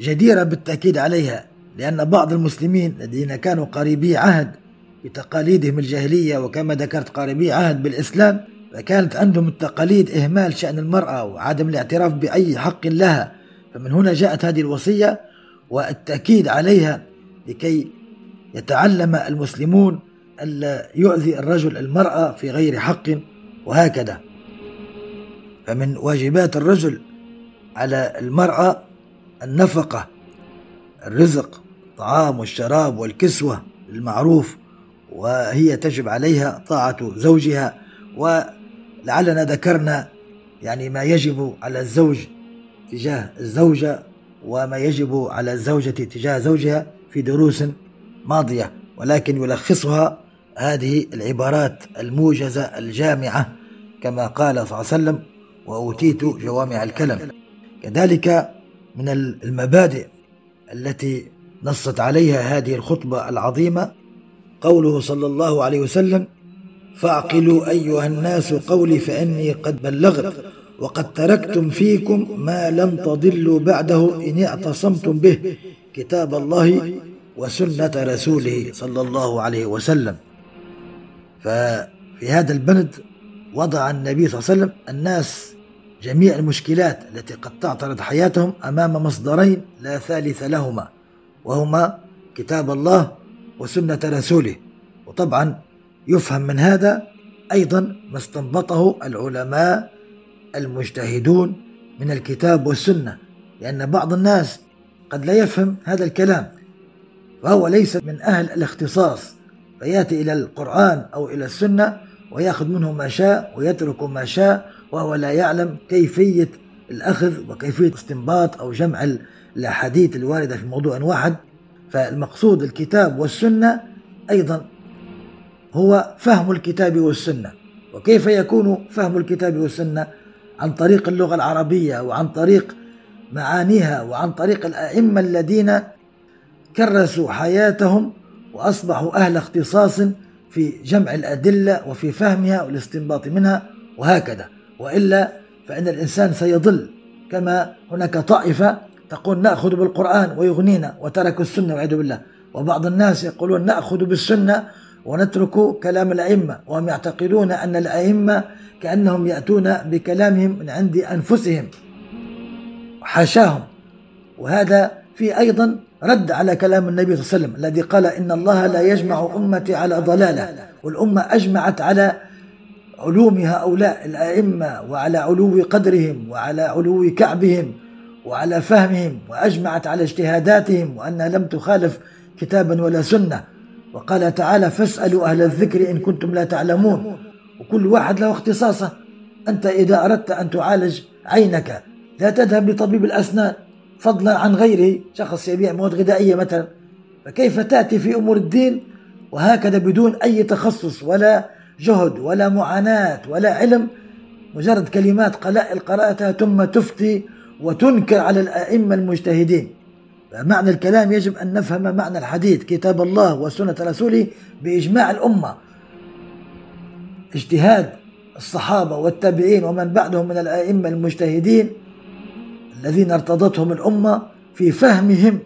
جديرة بالتأكيد عليها لأن بعض المسلمين الذين كانوا قريبي عهد بتقاليدهم الجاهلية وكما ذكرت قريبي عهد بالإسلام فكانت عندهم التقاليد إهمال شأن المرأة وعدم الاعتراف بأي حق لها. فمن هنا جاءت هذه الوصية والتأكيد عليها لكي يتعلم المسلمون ألا يؤذي الرجل المرأة في غير حق وهكذا. فمن واجبات الرجل على المرأة النفقة الرزق الطعام والشراب والكسوة المعروف وهي تجب عليها طاعة زوجها. ولعلنا ذكرنا يعني ما يجب على الزوج تجاه الزوجة وما يجب على الزوجة تجاه زوجها. في دروس ماضية ولكن يلخصها هذه العبارات الموجزة الجامعة كما قال صلى الله عليه وسلم وأوتيت جوامع الكلم كذلك من المبادئ التي نصت عليها هذه الخطبة العظيمة قوله صلى الله عليه وسلم فاعقلوا أيها الناس قولي فإني قد بلغت وقد تركتم فيكم ما لم تضلوا بعده إن اعتصمتم به كتاب الله وسنة رسوله صلى الله عليه وسلم. ففي هذا البند وضع النبي صلى الله عليه وسلم الناس جميع المشكلات التي قد تعترض حياتهم أمام مصدرين لا ثالث لهما وهما كتاب الله وسنة رسوله. وطبعا يفهم من هذا أيضا ما استنبطه العلماء المجتهدون من الكتاب والسنة لأن بعض الناس قد لا يفهم هذا الكلام فهو ليس من أهل الاختصاص فيأتي إلى القرآن أو إلى السنة ويأخذ منه ما شاء ويترك ما شاء وهو لا يعلم كيفية الأخذ وكيفية استنباط أو جمع الأحاديث الواردة في موضوع واحد. فالمقصود الكتاب والسنة أيضا هو فهم الكتاب والسنة. وكيف يكون فهم الكتاب والسنة؟ عن طريق اللغة العربية وعن طريق معانيها وعن طريق الأئمة الذين كرسوا حياتهم وأصبحوا أهل اختصاص في جمع الأدلة وفي فهمها والاستنباط منها وهكذا. وإلا فإن الإنسان سيضل. كما هناك طائفة تقول نأخذ بالقرآن ويغنينا وتركوا السنة والعياذ بالله. وبعض الناس يقولون نأخذ بالسنة ونترك كلام الأئمة. وهم يعتقدون أن الأئمة كأنهم يأتون بكلامهم من عند أنفسهم. حاشاهم. وهذا في أيضا رد على كلام النبي صلى الله عليه وسلم الذي قال إن الله لا يجمع أمتي على ضلالة والأمة أجمعت على علوم هؤلاء الأئمة وعلى علو قدرهم وعلى علو كعبهم وعلى فهمهم وأجمعت على اجتهاداتهم وأنها لم تخالف كتابا ولا سنة. وقال تعالى فاسألوا أهل الذكر إن كنتم لا تعلمون وكل واحد له اختصاصه. أنت إذا أردت أن تعالج عينك لا تذهب لطبيب الأسنان فضلا عن غيره شخص يبيع مواد غذائية مثلا. فكيف تأتي في أمور الدين وهكذا بدون أي تخصص ولا جهد ولا معاناة ولا علم؟ مجرد كلمات قلائل قرأتها ثم تفتي وتنكر على الأئمة المجتهدين. فمعنى الكلام يجب أن نفهم معنى الحديث كتاب الله وسنة رسوله بإجماع الأمة. اجتهاد الصحابة والتابعين ومن بعدهم من الأئمة المجتهدين الذين ارتضتهم الأمة في فهمهم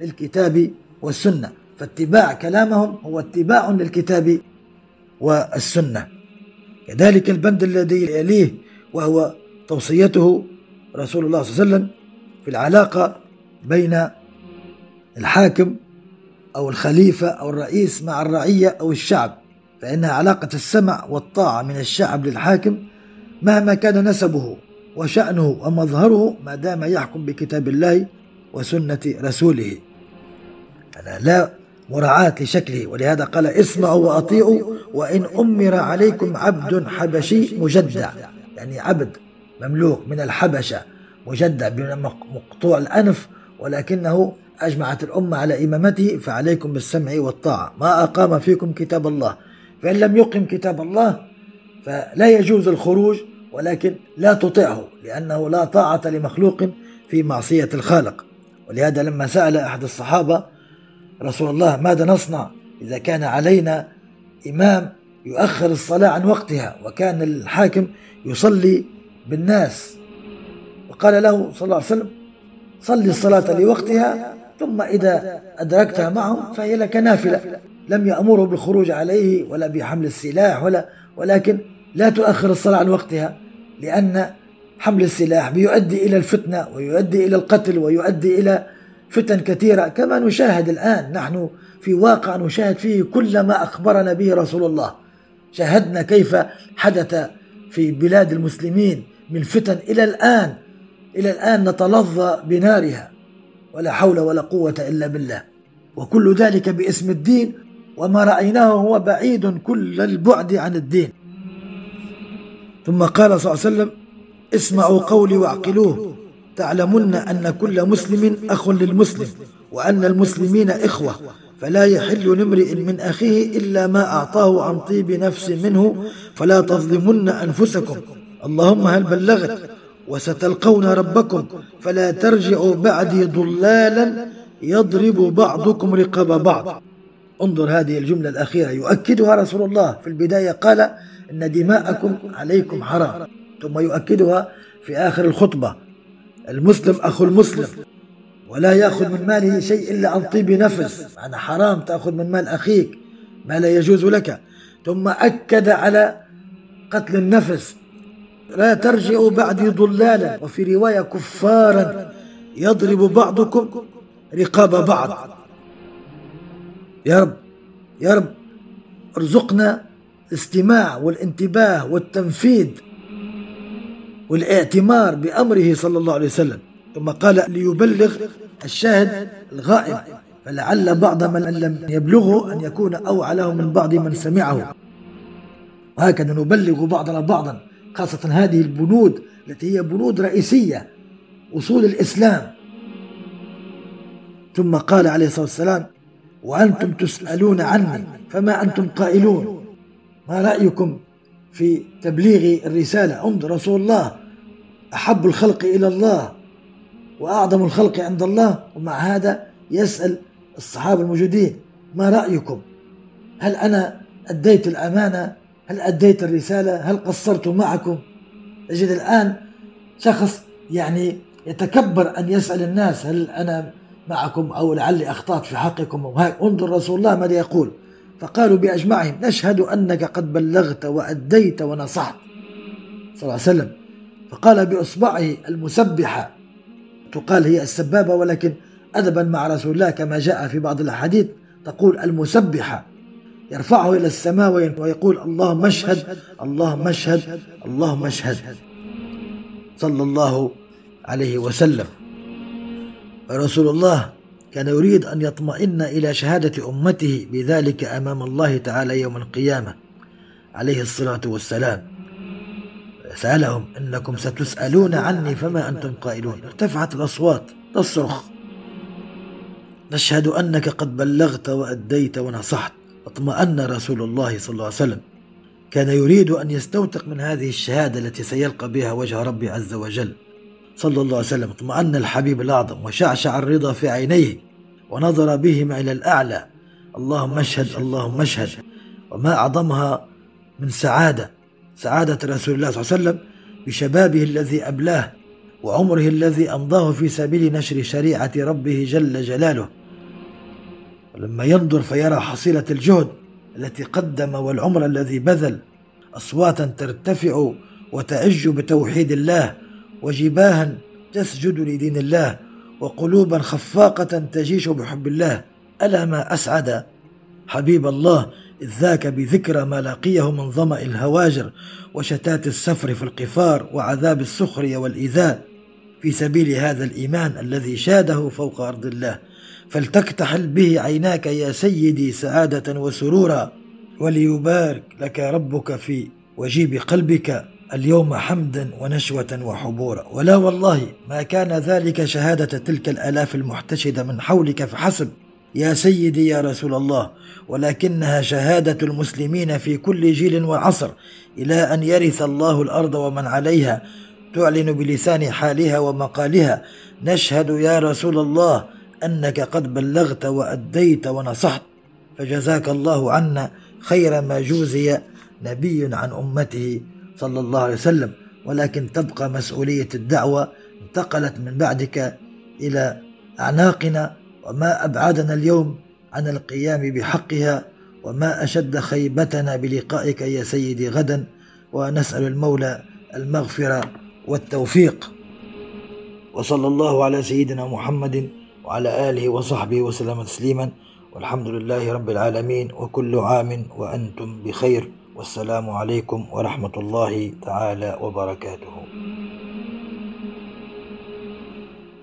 للكتاب والسنة. فاتباع كلامهم هو اتباع للكتاب والسنة. كذلك البند الذي يليه وهو توصيته رسول الله صلى الله عليه وسلم في العلاقة بين الحاكم أو الخليفة أو الرئيس مع الرعية أو الشعب فإنها علاقة السمع والطاعة من الشعب للحاكم مهما كان نسبه. وشأنه ومظهره ما دام يحكم بكتاب الله وسنة رسوله. أنا لا مراعاة لشكله ولهذا قال اسمعوا وأطيعوا وإن أمر عليكم عبد حبشي مجدع. يعني عبد مملوك من الحبشة مجدع مقطوع الأنف ولكنه أجمعت الأمة على إمامته فعليكم بالسمع والطاعة. ما أقام فيكم كتاب الله. فإن لم يقم كتاب الله فلا يجوز الخروج ولكن لا تطعه لأنه لا طاعة لمخلوق في معصية الخالق. ولهذا لما سأل أحد الصحابة رسول الله ماذا نصنع؟ إذا كان علينا إمام يؤخر الصلاة عن وقتها وكان الحاكم يصلي بالناس. وقال له صلى الله عليه وسلم صلي الصلاة لوقتها ثم إذا أدركتها معهم فهي لك نافلة. لم يأمره بالخروج عليه ولا بحمل السلاح ولا ولكن لا تؤخر الصلاة عن وقتها. لأن حمل السلاح بيؤدي إلى الفتنة ويؤدي إلى القتل ويؤدي إلى فتن كثيرة كما نشاهد الآن. نحن في واقع نشاهد فيه كل ما أخبرنا به رسول الله. شاهدنا كيف حدث في بلاد المسلمين من فتن إلى الآن. إلى الآن نتلظى بنارها. ولا حول ولا قوة إلا بالله. وكل ذلك باسم الدين. وما رأيناه هو بعيد كل البعد عن الدين. ثم قال صلى الله عليه وسلم اسمعوا قولي وأعقلوه. تعلمن أن كل مسلم أخ للمسلم وأن المسلمين إخوة. فلا يحل لامرئ من أخيه إلا ما أعطاه عن طيب نفس منه فلا تظلمن أنفسكم. اللهم هل بلغت وستلقون ربكم فلا ترجعوا بعدي ضلالا يضرب بعضكم رقاب بعض. انظر هذه الجملة الأخيرة يؤكدها رسول الله في البداية. قال إن دماءكم عليكم حرام. ثم يؤكدها في آخر الخطبة. المسلم أخو المسلم. ولا يأخذ من ماله شيء إلا عن طيب نفس. أنا حرام تأخذ من مال أخيك. ما لا يجوز لك. ثم أكد على قتل النفس. لا ترجعوا بعدي ضلالا. وفي رواية كفارا يضرب بعضكم رقاب بعض. يا رب يا رب ارزقنا الاستماع والانتباه والتنفيذ والاعتمار بأمره صلى الله عليه وسلم. ثم قال ليبلغ الشاهد الغائب فلعل بعض من لم يبلغه أن يكون أوعى له من بعض من سمعه. وهكذا نبلغ بعضنا بعضا خاصة هذه البنود التي هي بنود رئيسية أصول الإسلام. ثم قال عليه الصلاة والسلام وأنتم تسألون عني فما أنتم قائلون؟ ما رأيكم في تبليغ الرسالة؟ انظر رسول الله. أحب الخلق إلى الله وأعظم الخلق عند الله. ومع هذا يسأل الصحابة الموجودين ما رأيكم؟ هل أنا أديت الأمانة؟ هل أديت الرسالة؟ هل قصرت معكم؟ تجد الآن شخص يعني يتكبر أن يسأل الناس هل أنا معكم أو لعلي أخطأت في حقكم؟ انظر رسول الله ماذا يقول. فقالوا بأجمعهم نشهد أنك قد بلغت وأديت ونصحت. صلى الله عليه وسلم. فقال بإصبعه المسبحة. تقال هي السبابة ولكن أدبا مع رسول الله كما جاء في بعض الأحاديث تقول المسبحة. يرفعه إلى السماء ويقول اللهم اشهد اللهم اشهد اللهم اشهد. صلى الله عليه وسلم. رسول الله كان يريد أن يطمئن إلى شهادة أمته بذلك أمام الله تعالى يوم القيامة عليه الصلاة والسلام. سألهم إنكم ستسألون عني فما أنتم قائلون. ارتفعت الأصوات تصرخ نشهد أنك قد بلغت وأديت ونصحت. أطمأن رسول الله صلى الله عليه وسلم. كان يريد أن يستوثق من هذه الشهادة التي سيلقى بها وجه ربي عز وجل. صلى الله عليه وسلم اطمأن الحبيب الأعظم وشعشع الرضا في عينيه ونظر بهما إلى الأعلى. اللهم اشهد اللهم اشهد. وما أعظمها من سعادة سعادة رسول الله صلى الله عليه وسلم بشبابه الذي أبلاه وعمره الذي أمضاه في سبيل نشر شريعة ربه جل جلاله. ولما ينظر فيرى حصيلة الجهد التي قدم والعمر الذي بذل أصواتا ترتفع وتعج بتوحيد الله. وجباها تسجد لدين الله وقلوبا خفاقة تجيش بحب الله. ألا ما أسعد؟ حبيب الله إذ ذاك بذكرى ما لاقيه من ظمأ الهواجر وشتات السفر في القفار وعذاب السخرية والإيذاء. في سبيل هذا الإيمان الذي شاده فوق أرض الله فلتكتحل به عيناك يا سيدي سعادة وسرورا. وليبارك لك ربك في وجيب قلبك. اليوم حمدا ونشوة وحبورا. ولا والله ما كان ذلك شهادة تلك الآلاف المحتشدة من حولك فحسب. يا سيدي يا رسول الله ولكنها شهادة المسلمين في كل جيل وعصر إلى أن يرث الله الأرض ومن عليها تعلن بلسان حالها ومقالها. نشهد يا رسول الله أنك قد بلغت وأديت ونصحت. فجزاك الله عنا خير ما جوزي نبي عن أمته. صلى الله عليه وسلم ولكن تبقى مسؤولية الدعوة انتقلت من بعدك إلى أعناقنا وما أبعدنا اليوم عن القيام بحقها وما أشد خيبتنا بلقائك يا سيدي غدا ونسأل المولى المغفرة والتوفيق. وصلى الله على سيدنا محمد وعلى آله وصحبه وسلم تسليما والحمد لله رب العالمين وكل عام وأنتم بخير. والسلام عليكم ورحمة الله تعالى وبركاته.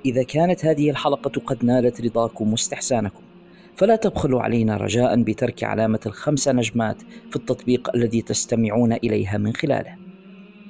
إذا كانت هذه الحلقة قد نالت رضاكم واستحسانكم فلا تبخلوا علينا رجاء بترك علامة الخمس نجمات في التطبيق الذي تستمعون إليها من خلاله.